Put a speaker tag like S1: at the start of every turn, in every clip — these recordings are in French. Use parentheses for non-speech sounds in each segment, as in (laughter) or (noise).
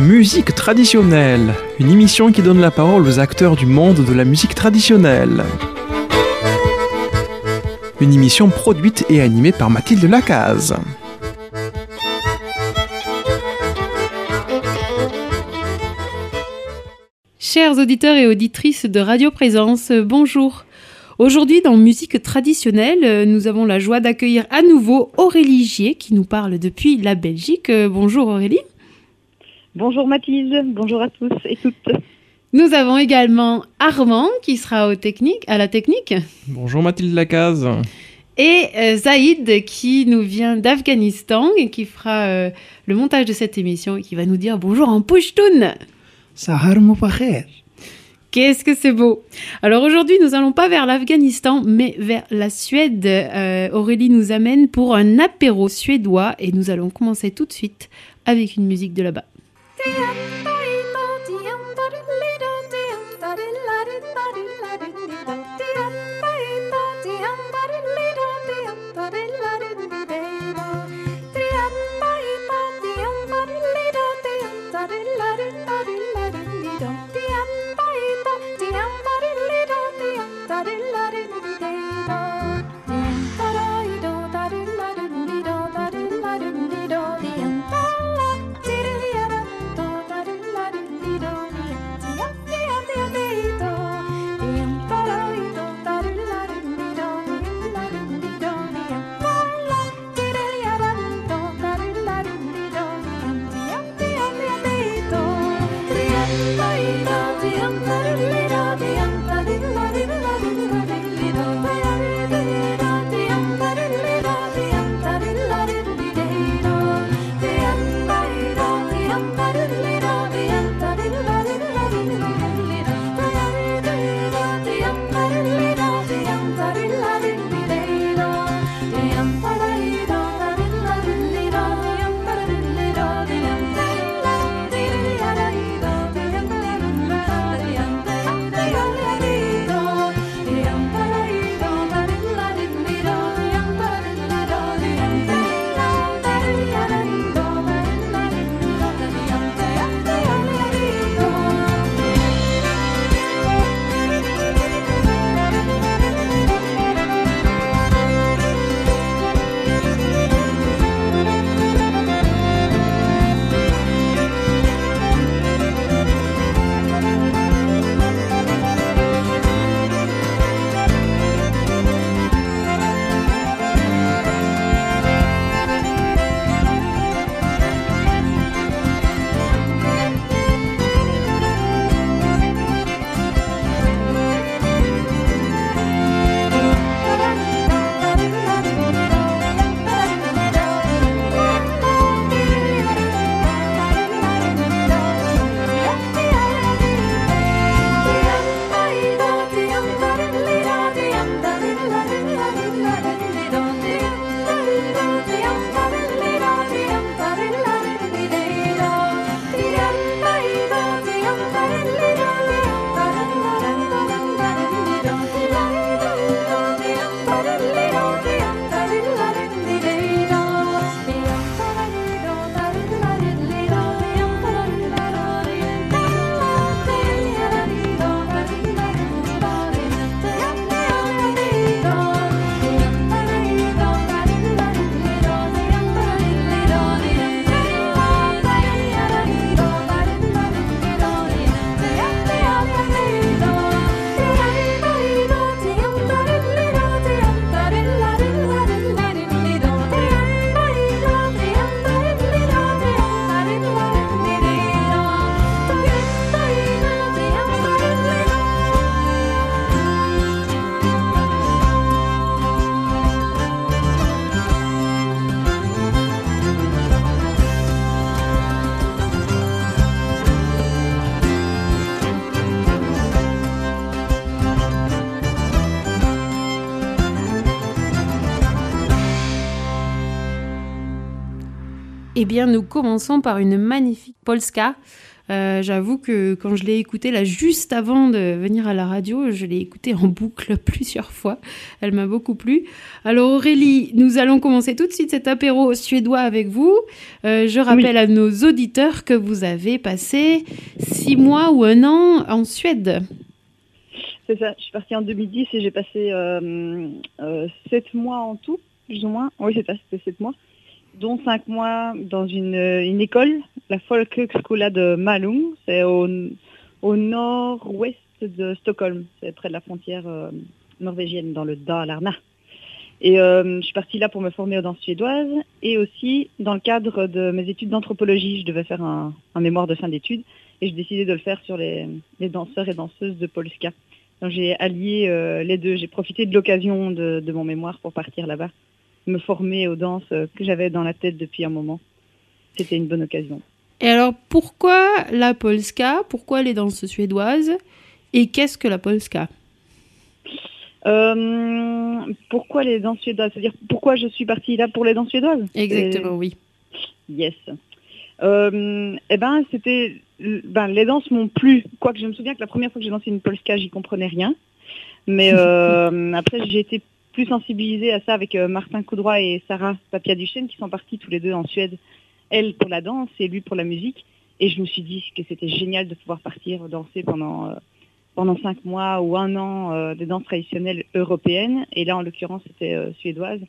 S1: Musique traditionnelle, une émission qui donne la parole aux acteurs du monde de la musique traditionnelle. Une émission produite et animée par Mathilde Lacaze.
S2: Chers auditeurs et auditrices de Radio Présence, bonjour. Aujourd'hui, dans Musique traditionnelle, nous avons la joie d'accueillir à nouveau Aurélie Gier qui nous parle depuis la Belgique. Bonjour Aurélie.
S3: Bonjour Mathilde, bonjour à tous et toutes.
S2: Nous avons également Armand qui sera au technique, à la technique.
S1: Bonjour Mathilde Lacaze.
S2: Et euh, Zaïd qui nous vient d'Afghanistan et qui fera euh, le montage de cette émission et qui va nous dire bonjour en Pushtun.
S4: Sahar
S2: Qu'est-ce que c'est beau Alors aujourd'hui, nous allons pas vers l'Afghanistan, mais vers la Suède. Euh, Aurélie nous amène pour un apéro suédois et nous allons commencer tout de suite avec une musique de là-bas. the end. Eh bien, nous commençons par une magnifique polska
S5: Euh, j'avoue que quand je l'ai écoutée là juste avant de venir à la radio, je l'ai écoutée en boucle (laughs) plusieurs fois. Elle m'a beaucoup plu. Alors Aurélie, nous allons commencer tout de suite cet apéro suédois avec vous. Euh, je rappelle à nos auditeurs que vous avez passé six mois ou un an en Suède.
S3: C'est ça, je suis partie en 2010 et j'ai passé euh, sept mois en tout, plus ou moins. Oui, c'est ça, c'était sept mois dont cinq mois dans une, une école, la Folkhögskola de Malung. C'est au, nord-ouest de Stockholm. C'est près de la frontière euh, norvégienne, dans le Dalarna. Et euh, je suis partie là pour me former aux danses suédoises et aussi dans le cadre de mes études d'anthropologie. Je devais faire un, mémoire de fin d'études et j'ai décidé de le faire sur les, danseurs et danseuses de Polska. Donc j'ai allié euh, les deux. J'ai profité de l'occasion de mon mémoire pour partir là-bas me former aux danses que j'avais dans la tête depuis un moment. C'était une bonne occasion.
S5: Et alors, pourquoi la polska? Pourquoi les danses suédoises? Et qu'est-ce que la polska?
S3: Euh, Pourquoi les danses suédoises? C'est-à-dire, pourquoi je suis partie là pour les danses suédoises?
S5: Exactement, oui.
S3: Yes. Euh, eh ben, c'était... Ben, les danses m'ont plu. Quoique je me souviens que la première fois que j'ai dansé une polska, j'y comprenais rien. Mais (laughs) euh, après, j'ai été plus sensibilisée à ça avec euh, Martin Coudroy et Sarah Papia qui sont partis tous les deux en Suède, elle pour la danse et lui pour la musique. Et je me suis dit que c'était génial de pouvoir partir danser pendant, euh, pendant cinq mois ou un an euh, des danses traditionnelles européennes. Et là, en l'occurrence, c'était suédoise.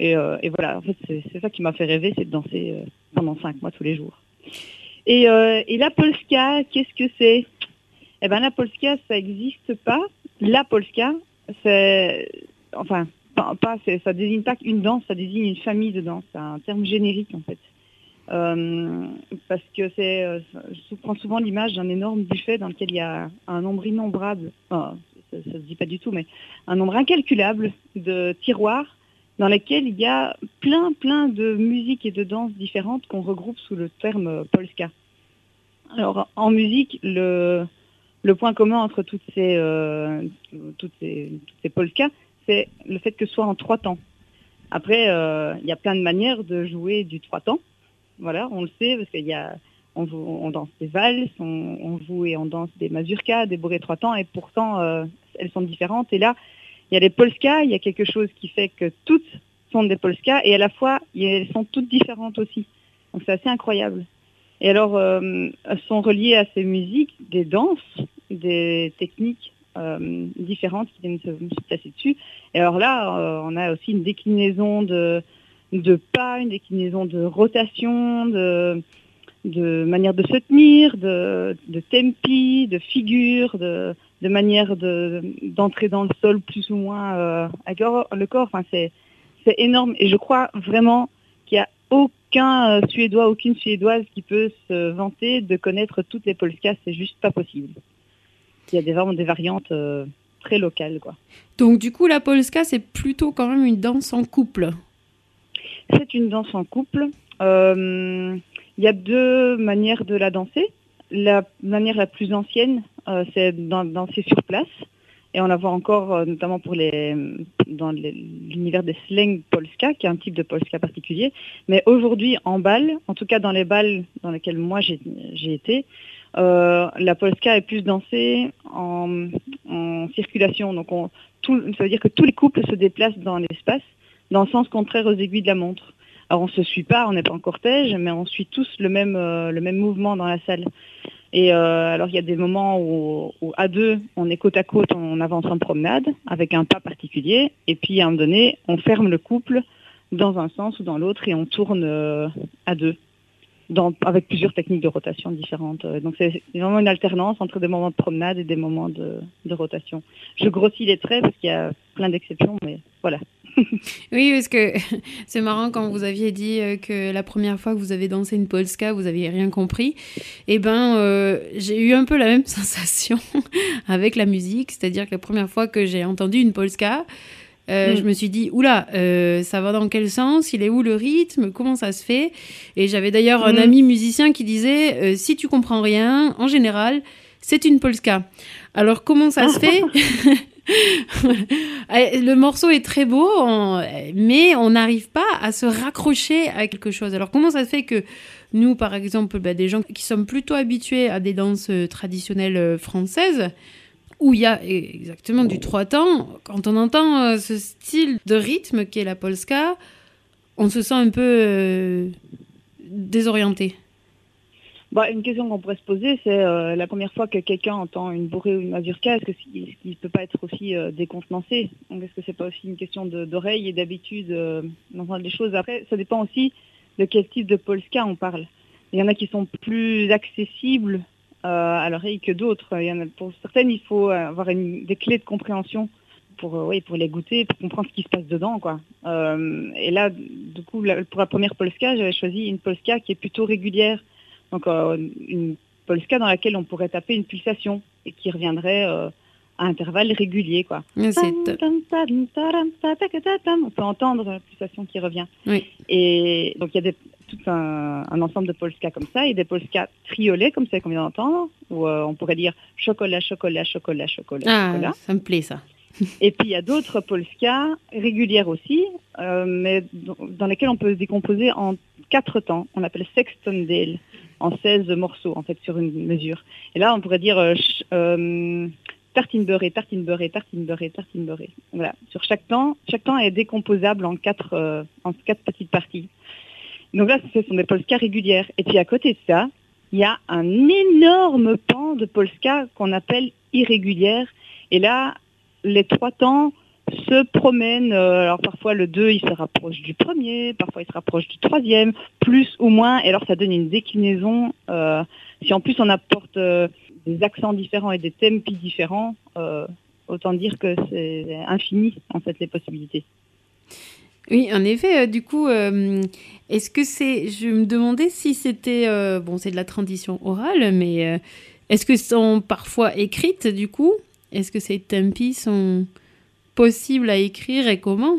S3: Et, voilà, en fait, c'est ça qui m'a fait rêver, c'est de danser pendant cinq mois tous les jours. Et, et la polska, qu'est-ce que c'est? Eh ben, la polska, ça n'existe pas. La polska, c'est enfin, pas, pas ça désigne pas qu'une danse, ça désigne une famille de danse. C'est un terme générique en fait. Euh, parce que c'est, euh, je prends souvent l'image d'un énorme buffet dans lequel il y a un nombre innombrable, enfin, ça, ça se dit pas du tout, mais un nombre incalculable de tiroirs dans lesquels il y a plein plein de musiques et de danses différentes qu'on regroupe sous le terme polska. Alors en musique, le, point commun entre toutes ces, euh, c'est le fait que ce soit en trois temps. Après, euh, il y a plein de manières de jouer du trois temps. Voilà, on le sait parce qu'il y a, on, danse des valses, on, joue et on danse des mazurkas, des bourrées trois temps, et pourtant euh, elles sont différentes. Et là, il y a les polskas, il y a quelque chose qui fait que toutes sont des polskas et à la fois elles sont toutes différentes aussi. Donc c'est assez incroyable. Et alors, euh, sont reliées à ces musiques des danses, des techniques euh, différentes qui viennent se, se, placer dessus. Et alors là, euh, on a aussi une déclinaison de, pas, une déclinaison de rotation, de, manière de se tenir, de, tempi, de figure, de, manière d'entrer dans le sol plus ou moins euh, avec le corps. Enfin, c'est énorme. Et je crois vraiment qu'il n'y a aucun Suédois, aucune Suédoise qui peut se vanter de connaître toutes les polskas. C'est juste pas possible il y a des, vraiment des variantes euh, très locales. Quoi.
S5: Donc du coup, la polska, c'est plutôt quand même une danse en couple
S3: C'est une danse en couple. Euh, il y a deux manières de la danser. La manière la plus ancienne, euh, c'est de danser sur place. Et on la voit encore euh, notamment pour les, dans l'univers des slang polska, qui est un type de polska particulier. Mais aujourd'hui, en bal, en tout cas dans les balles dans lesquelles moi j'ai été, euh, la polska est plus dansée en, circulation. Ça veut dire que tous les couples se déplacent dans l'espace, dans le sens contraire aux aiguilles de la montre. Alors, on se suit pas, on n'est pas en cortège, mais on suit tous le même, euh, mouvement dans la salle. Et euh, alors, il y a des moments où, à deux, on est côte à côte, on avance en promenade, avec un pas particulier, et puis à un moment donné, on ferme le couple dans un sens ou dans l'autre, et on tourne à deux avec plusieurs techniques de rotation différentes. Donc c'est vraiment une alternance entre des moments de promenade et des moments de, rotation. Je grossis les traits parce qu'il y a plein d'exceptions, mais voilà. (laughs)
S5: oui, parce que (laughs) c'est marrant quand vous aviez dit que la première fois que vous avez dansé une polska, vous aviez rien compris. Eh ben, euh, j'ai eu un peu la même (laughs) sensation avec la musique, c'est-à-dire que la première fois que j'ai entendu une polska, euh, mmh. Je me suis dit, oula, euh, ça va dans quel sens? Il est où le rythme? Comment ça se fait? Et j'avais d'ailleurs un ami musicien qui disait, euh, si tu comprends rien, en général, c'est une polska. Alors comment ça se fait? (laughs) (laughs) Le morceau est très beau, on... mais on n'arrive pas à se raccrocher à quelque chose. Alors comment ça se fait que nous, par exemple, bah, des gens qui sont plutôt habitués à des danses traditionnelles françaises, où il y a exactement du trois temps, quand on entend ce style de rythme qui est la polska, on se sent un peu désorienté.
S3: Bah, une question qu'on pourrait se poser, c'est euh, la première fois que quelqu'un entend une bourrée ou une mazurka, est-ce qu'il ne peut pas être aussi euh, décontenancé? Est-ce que c'est pas aussi une question d'oreille et d'habitude euh, d'entendre les choses? Après, ça dépend aussi de quel type de polska on parle. Il y en a qui sont plus accessibles à l'oreille que d'autres. Pour certaines, il faut avoir des clés de compréhension pour, oui, pour les goûter, pour comprendre ce qui se passe dedans. Quoi. et là, du coup, pour la première polska, j'avais choisi une polska qui est plutôt régulière donc euh, une polska dans laquelle on pourrait taper une pulsation et qui reviendrait euh, à intervalles réguliers. Quoi. On peut entendre la pulsation qui revient. Et donc il y a des, tout un, ensemble de polska comme ça et des polskas triolets comme ça qu'on vient d'entendre, où euh, on pourrait dire chocolat, chocolat, chocolat, chocolat,
S5: ah,
S3: chocolat.
S5: Ça me plaît ça.
S3: Et puis il y a d'autres polskas régulières aussi, mais dans, lesquelles on peut se décomposer en quatre temps. On appelle sextondale en 16 morceaux, en fait, sur une mesure. Et là, on pourrait dire euh, euh, tartine beurrée, tartine beurrée, tartine beurrée, tartine beurrée. Voilà. Sur chaque temps, chaque temps est décomposable en quatre, euh, en quatre petites parties. Donc là, ce sont des polskas régulières. Et puis à côté de ça, il y a un énorme pan de polska qu'on appelle irrégulière. Et là, les trois temps se promène. Euh, alors parfois le 2, il se rapproche du premier, parfois il se rapproche du troisième, plus ou moins. Et alors ça donne une déclinaison. Euh, si en plus on apporte des accents différents et des tempi différents, autant dire que c'est infini en fait les possibilités.
S5: Oui, en effet, du coup, est-ce que c'est. Je me demandais si c'était. bon, c'est de la tradition orale, mais est-ce que sont parfois écrites du coup? Est-ce que ces tempi sont possible à écrire et comment?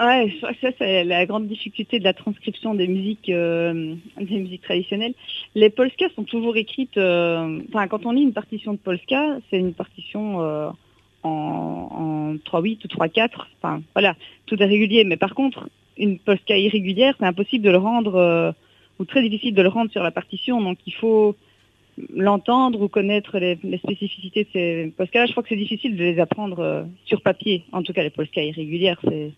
S3: Ouais, ça c'est la grande difficulté de la transcription des musiques, euh, des musiques traditionnelles. Les polskas sont toujours écrites. Euh, enfin, quand on lit une partition de polska, c'est une partition euh, en, 3-8 ou 3-4. Enfin, voilà, tout est régulier. Mais par contre, une polska irrégulière, c'est impossible de le rendre ou très difficile de le rendre sur la partition. Donc, il faut l'entendre ou connaître les, spécificités de ces polskas. Je crois que c'est difficile de les apprendre sur papier. En tout cas, les polskas irrégulières, c'est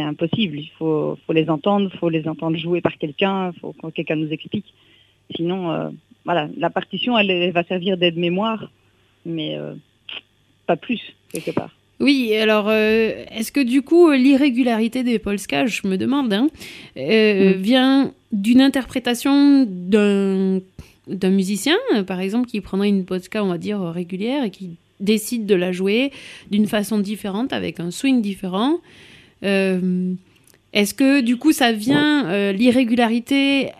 S3: impossible. Il faut, les entendre, il faut les entendre jouer par quelqu'un, il faut que quelqu'un nous explique. Sinon, euh, voilà, la partition, elle, va servir d'aide-mémoire, mais euh, pas plus, quelque part.
S5: Oui, alors est-ce que du coup l'irrégularité des polskas, je me demande, hein, mm. vient d'une interprétation d'un d'un musicien, euh, par exemple, qui prendrait une polska, on va dire, régulière et qui décide de la jouer d'une façon différente, avec un swing différent. Euh, est-ce que du coup ça vient, euh, l'irrégularité,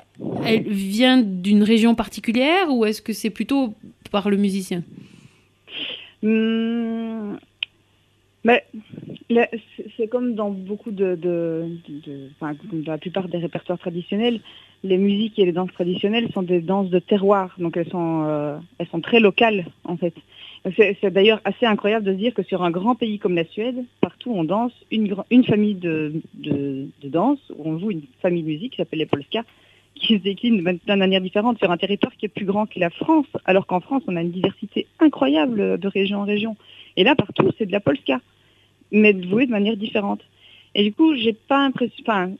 S5: elle vient d'une région particulière ou est-ce que c'est plutôt par le musicien?
S3: Hum, mais c'est comme dans beaucoup de, dans la plupart des répertoires traditionnels, les musiques et les danses traditionnelles sont des danses de terroir, donc elles sont, euh, elles sont très locales en fait. C'est d'ailleurs assez incroyable de se dire que sur un grand pays comme la Suède, partout on danse une, famille de, danse, où on joue une famille de musique qui s'appelle les polska, qui se décline de manière différente sur un territoire qui est plus grand que la France, alors qu'en France on a une diversité incroyable de région en région. Et là partout c'est de la polska, mais jouée de manière différente. Et du coup, j'ai pas l'impression, enfin,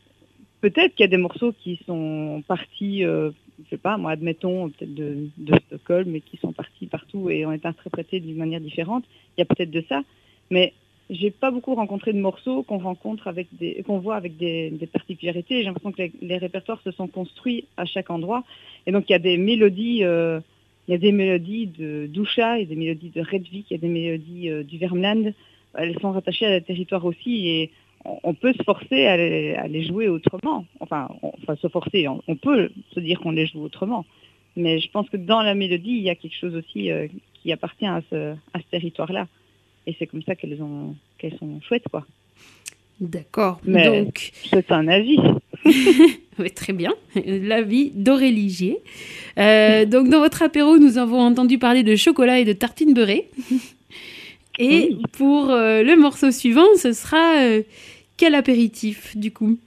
S3: peut-être qu'il y a des morceaux qui sont partis, euh, je sais pas, moi, admettons, peut-être de, Stockholm, mais qui sont partis partout et ont été interprétés d'une manière différente. Il y a peut-être de ça, mais j'ai pas beaucoup rencontré de morceaux qu'on rencontre avec des, qu'on voit avec des, particularités. J'ai l'impression que les, répertoires se sont construits à chaque endroit, et donc il y a des mélodies. Euh, il y a des mélodies de Dusha, il y a des mélodies de Redvik, il y a des mélodies euh, du Vermland. Elles sont rattachées à la territoire aussi on peut se forcer à les, jouer autrement. Enfin, on, enfin, se forcer, on, peut se dire qu'on les joue autrement. Mais je pense que dans la mélodie, il y a quelque chose aussi euh, qui appartient à ce, territoire-là. Et c'est comme ça qu'elles qu'elles sont chouettes, quoi.
S5: D'accord.
S3: Donc, c'est un avis. (laughs)
S5: oui, très bien. L'avis d'Aurélie euh, donc, dans votre apéro, nous avons entendu parler de chocolat et de tartines beurrées. Et pour euh, le morceau suivant, ce sera quel apéritif, du coup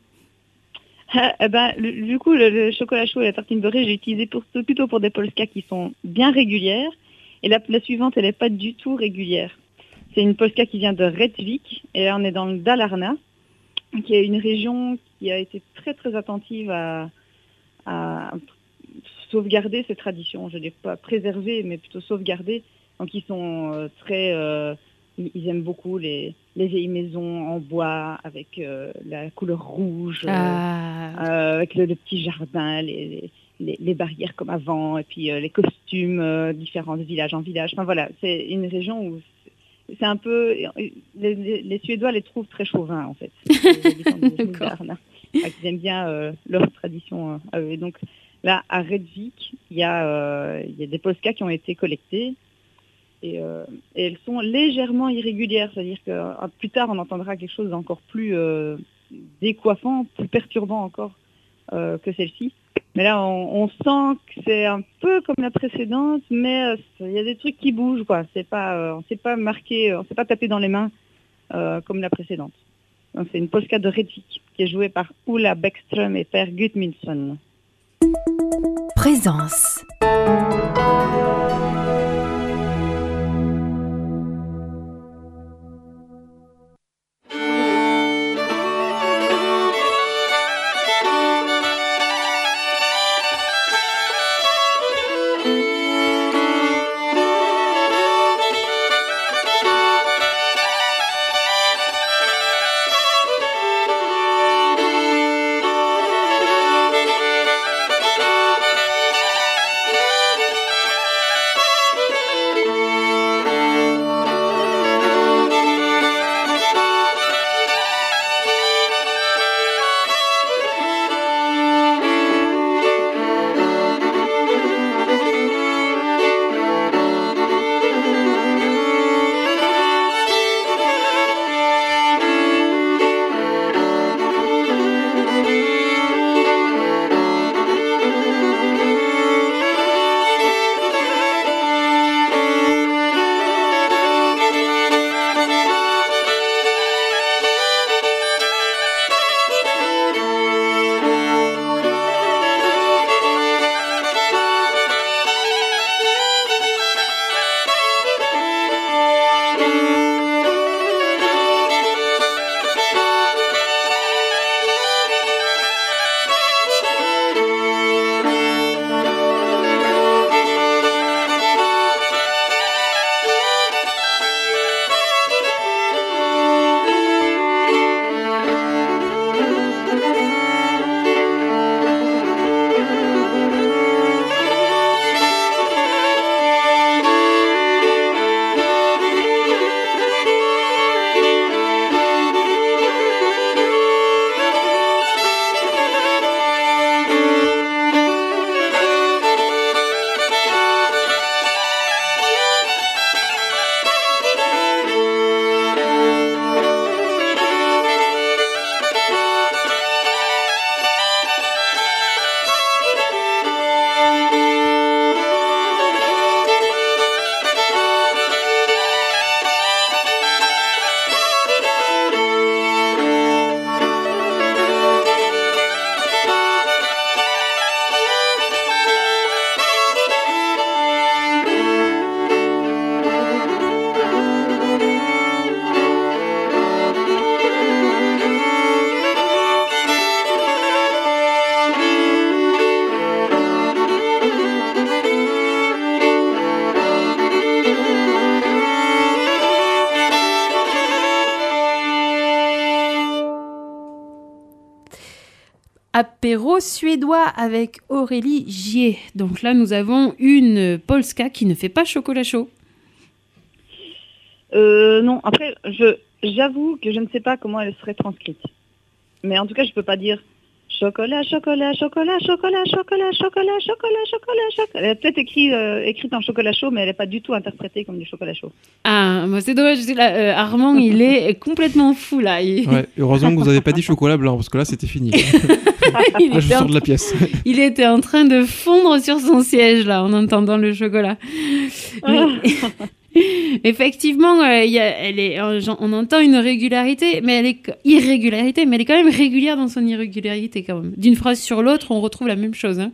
S3: eh ben, du coup, le, chocolat chaud et la tartine beurrée, j'ai utilisé plutôt pour des Polska qui sont bien régulières. Et la, suivante, elle n'est pas du tout régulière. C'est une Polska qui vient de Redvik. Et là, on est dans le Dalarna, qui est une région qui a été très, très attentive à, sauvegarder ces traditions. Je ne dis pas préserver, mais plutôt sauvegarder. Donc, ils sont euh, très... Euh, ils aiment beaucoup les, vieilles maisons en bois avec euh, la couleur rouge, ah. avec le, petit jardin, les, les, barrières comme avant, et puis les costumes différents de village en village. Enfin voilà, c'est une région où c'est un peu. Les, Suédois les trouvent très chauvins, en fait. (laughs) ils aiment bien euh, leur tradition euh, à eux. Et donc, là, à Redvik, il y, a, euh, il y a des Polskas qui ont été collectés. Et, elles sont légèrement irrégulières. C'est-à-dire que plus tard, on entendra quelque chose d'encore plus décoiffant, plus perturbant encore que celle-ci. Mais là, on, sent que c'est un peu comme la précédente, mais euh, il y a des trucs qui bougent, quoi. Euh, on s'est pas marqué, on s'est pas tapé dans les mains euh, comme la précédente. C'est une polska de Redvik qui est jouée par Ulla Beckström et Per Gudmundsson. Présence.
S5: Apéro suédois avec Aurélie Gier. Donc là, nous avons une Polska qui ne fait pas chocolat chaud.
S3: Euh, non, après, j'avoue que je ne sais pas comment elle serait transcrite. Mais en tout cas, je ne peux pas dire Chocolat, chocolat, chocolat, chocolat, chocolat, chocolat, chocolat, chocolat, chocolat. Elle est peut-être écrit, euh, écrite en chocolat chaud, mais elle n'est pas du tout interprétée comme du chocolat chaud.
S5: Ah, c'est dommage. Euh, Armand, il est (laughs) complètement fou là.
S1: Ouais, heureusement que vous n'avez pas dit chocolat blanc, parce que là, c'était fini. (laughs) (laughs)
S5: il là, je sors de la pièce. il était en train de fondre sur son siège là, en entendant le chocolat. (laughs) Effectivement, euh, il y a, elle est, euh, on entend une régularité, mais elle est irrégularité, mais elle est quand même régulière dans son irrégularité quand même. D'une phrase sur l'autre, on retrouve la même chose. hein.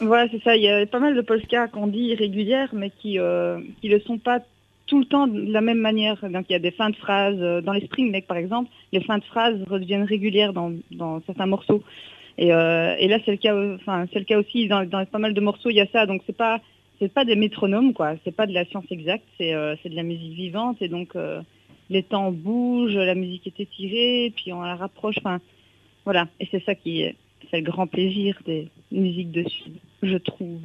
S3: Voilà, c'est ça. Il y a pas mal de polska qu'on dit irrégulières, mais qui euh, qui le sont pas tout le temps de la même manière. Donc il y a des fins de phrases euh, dans les spring par exemple, les fins de phrases redeviennent régulières dans, dans certains morceaux. Et, euh, et là c'est le cas, euh, enfin c'est le cas aussi dans, pas mal de morceaux. Il y a ça, donc c'est pas c'est pas des métronomes quoi. C'est pas de la science exacte, c'est de la musique vivante et donc les temps bougent, la musique est étirée, puis on la rapproche. Enfin voilà, et c'est ça qui est c'est le grand plaisir des musiques de sud, je trouve.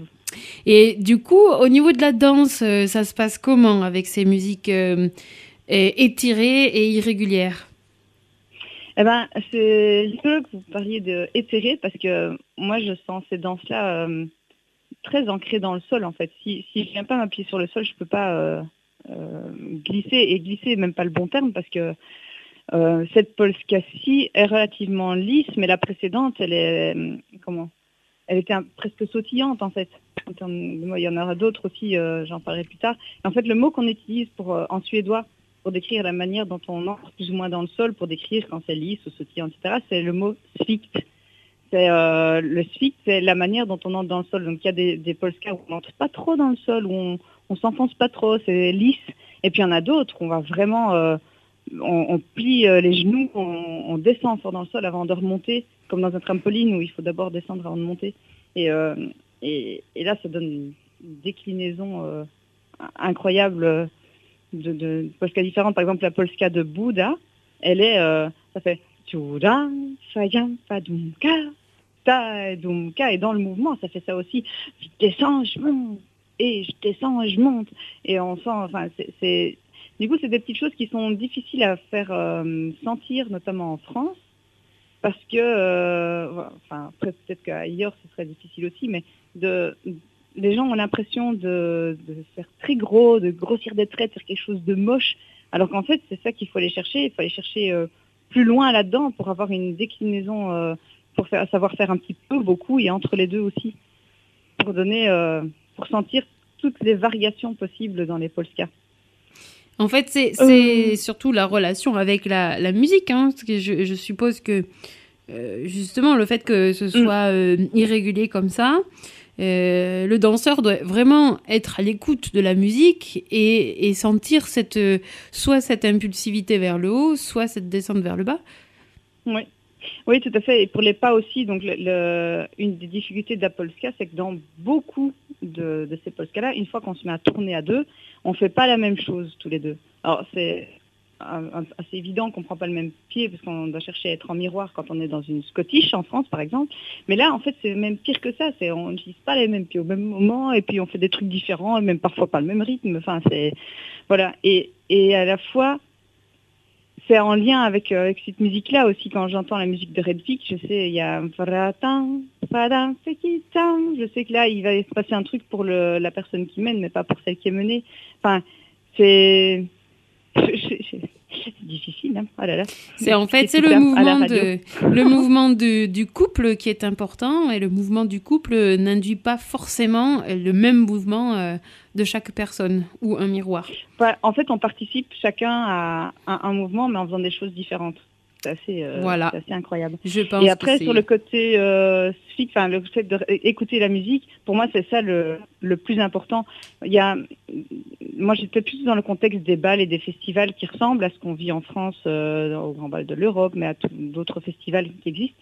S5: Et du coup, au niveau de la danse, euh, ça se passe comment avec ces musiques euh, étirées et irrégulières?
S3: Eh ben, c'est rigolo que vous parliez de éthéré parce que moi, je sens ces danses-là euh, très ancrées dans le sol, en fait. Si, si je viens pas m'appuyer sur le sol, je peux pas euh, euh, glisser et glisser, même pas le bon terme parce que euh, cette polska-ci est relativement lisse, mais la précédente, elle est euh, comment? Elle était presque sautillante en fait. Il y en aura d'autres aussi, euh, j'en parlerai plus tard. En fait, le mot qu'on utilise pour en suédois pour décrire la manière dont on entre plus ou moins dans le sol, pour décrire quand c'est lisse ou sautillant, etc., c'est le mot svikt. Le svikt, c'est la manière dont on entre dans le sol. Donc il y a des, des où on n'entre pas trop dans le sol, où on, on s'enfonce pas trop, c'est lisse. Et puis il y en a d'autres où on va vraiment, on, plie euh, les genoux, on, descend fort dans le sol avant de remonter, comme dans un trampoline où il faut d'abord descendre avant de monter. Et, euh, là, ça donne une déclinaison euh, incroyable de, de polska différentes. Par exemple, la polska de Bouddha, elle est, ça fait et dans le mouvement, ça fait ça aussi. Je descends, je monte, et je descends, je monte. Et on sent, enfin, c'est. Du coup, c'est des petites choses qui sont difficiles à faire euh, sentir, notamment en France, parce que, euh, enfin, peut-être qu'ailleurs, ce serait difficile aussi, mais les gens ont l'impression de, faire très gros, de grossir des traits, de faire quelque chose de moche, alors qu'en fait, c'est ça qu'il faut aller chercher. Il faut aller chercher euh, plus loin là-dedans pour avoir une déclinaison, pour savoir faire un petit peu, beaucoup, et entre les deux aussi, pour donner, pour sentir toutes les variations possibles dans les polskas.
S5: En fait, c'est c'est surtout la relation avec la, la musique. Hein, parce que je, je suppose que euh, justement le fait que ce soit euh, irrégulier comme ça, euh, le danseur doit vraiment être à l'écoute de la musique et, et sentir cette, euh, soit cette impulsivité vers le haut, soit cette descente vers le bas.
S3: Oui. Oui, tout à fait. Et pour les pas aussi, donc une des difficultés de la polska, c'est que dans beaucoup de, ces polskas-là, une fois qu'on se met à tourner à deux, on fait pas la même chose tous les deux. Alors c'est un- assez évident qu'on prend pas le même pied parce qu'on doit chercher à être en miroir quand on est dans une Scottish en France, par exemple. Mais là, en fait, c'est même pire que ça. C'est on n'utilise pas les mêmes pieds au même moment et puis on fait des trucs différents et même parfois pas le même rythme. Enfin, c'est voilà. Et à la fois, c'est en lien avec, euh, avec cette musique-là aussi. Quand j'entends la musique de Redvik, je sais, il y a. Je sais que là, il va se passer un truc pour la personne qui mène, mais pas pour celle qui est menée. Enfin, c'est. C'est difficile, hein. Oh là là.
S5: C'est en fait c'est le mouvement
S3: radio.
S5: de le (laughs) mouvement de- du couple qui est important et le mouvement du couple n'induit pas forcément le même mouvement euh, de chaque personne ou un miroir.
S3: Ouais, en fait, on participe chacun à, à un mouvement, mais en faisant des choses différentes. C'est assez, euh,
S5: Voilà.
S3: c'est assez incroyable.
S5: Je pense
S3: Et après, sur le côté euh, enfin, le fait d'écouter la musique, pour moi, c'est ça le, le plus important. Il y a, moi, j'étais plus dans le contexte des balles et des festivals qui ressemblent à ce qu'on vit en France, euh, au Grand Bal de l'Europe, mais à d'autres festivals qui existent.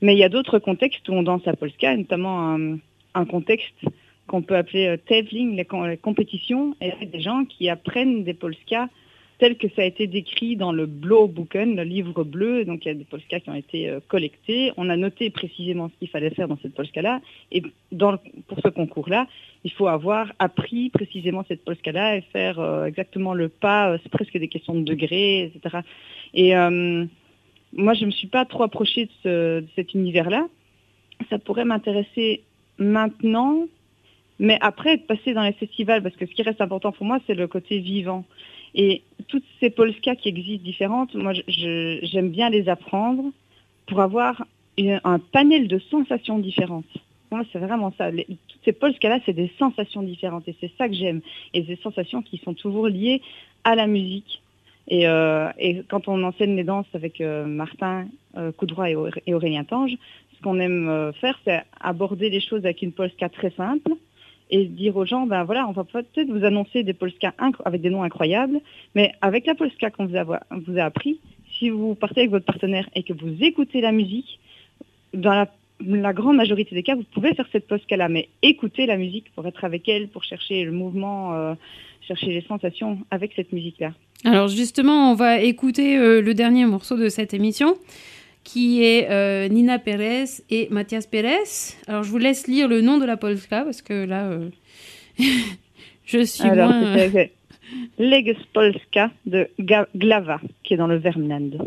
S3: Mais il y a d'autres contextes où on danse à Polska, notamment un, un contexte qu'on peut appeler euh, tevling, les, com- les compétitions, et avec des gens qui apprennent des polskas tel que ça a été décrit dans le Blåboken, le livre bleu. Donc il y a des polskas qui ont été euh, collectés. On a noté précisément ce qu'il fallait faire dans cette polska-là. Et pour ce concours-là, il faut avoir appris précisément cette polska-là et faire euh, exactement le pas. euh, C'est presque des questions de degrés, etc. Et moi, je ne me suis pas trop approchée de, ce- de cet univers-là. Ça pourrait m'intéresser maintenant, mais après être dans les festivals, parce que ce qui reste important pour moi, c'est le côté vivant. Et toutes ces polskas qui existent différentes, moi, j'aime bien les apprendre pour avoir un panel de sensations différentes. Moi, c'est vraiment ça. Toutes ces polskas-là, c'est des sensations différentes et c'est ça que j'aime. Et des sensations qui sont toujours liées à la musique. Et, euh, quand on enseigne les danses avec euh, Martin euh, Coudroy et, Auré- et Aurélien Tange, ce qu'on aime faire, c'est aborder les choses avec une polska très simple et dire aux gens, ben voilà, on va peut-être vous annoncer des polskas incro- avec des noms incroyables, mais avec la polska qu'on vous a, vous a appris, si vous partez avec votre partenaire et que vous écoutez la musique, dans la, la grande majorité des cas, vous pouvez faire cette polska-là, mais écoutez la musique pour être avec elle, pour chercher le mouvement, euh, chercher les sensations avec cette musique-là.
S5: Alors justement, on va écouter euh, le dernier morceau de cette émission qui est euh, Nina Pérez et Mathias Pérez. Alors je vous laisse lire le nom de la polska parce que là, euh, (laughs) je suis
S3: Alors,
S5: moins... euh, (laughs)
S3: Leges Polska de Glava, qui est dans le Vermland.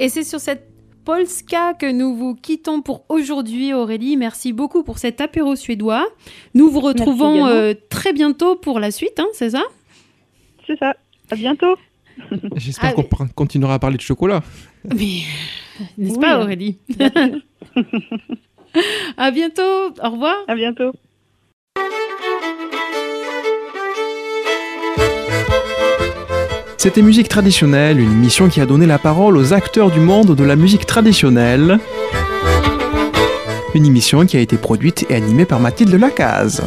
S5: Et c'est sur cette Polska que nous vous quittons pour aujourd'hui, Aurélie. Merci beaucoup pour cet apéro suédois. Nous vous retrouvons euh, très bientôt pour la suite, hein, c'est ça?
S3: C'est ça. À bientôt. (laughs)
S1: J'espère
S5: Ah,
S1: qu'on continuera à parler de chocolat.
S5: Mais n'est-ce
S3: Oui,
S5: pas. Aurélie (laughs) (laughs) À bientôt. Au revoir.
S3: À bientôt.
S1: C'était Musique traditionnelle, une émission qui a donné la parole aux acteurs du monde de la musique traditionnelle. Une émission qui a été produite et animée par Mathilde Lacaze.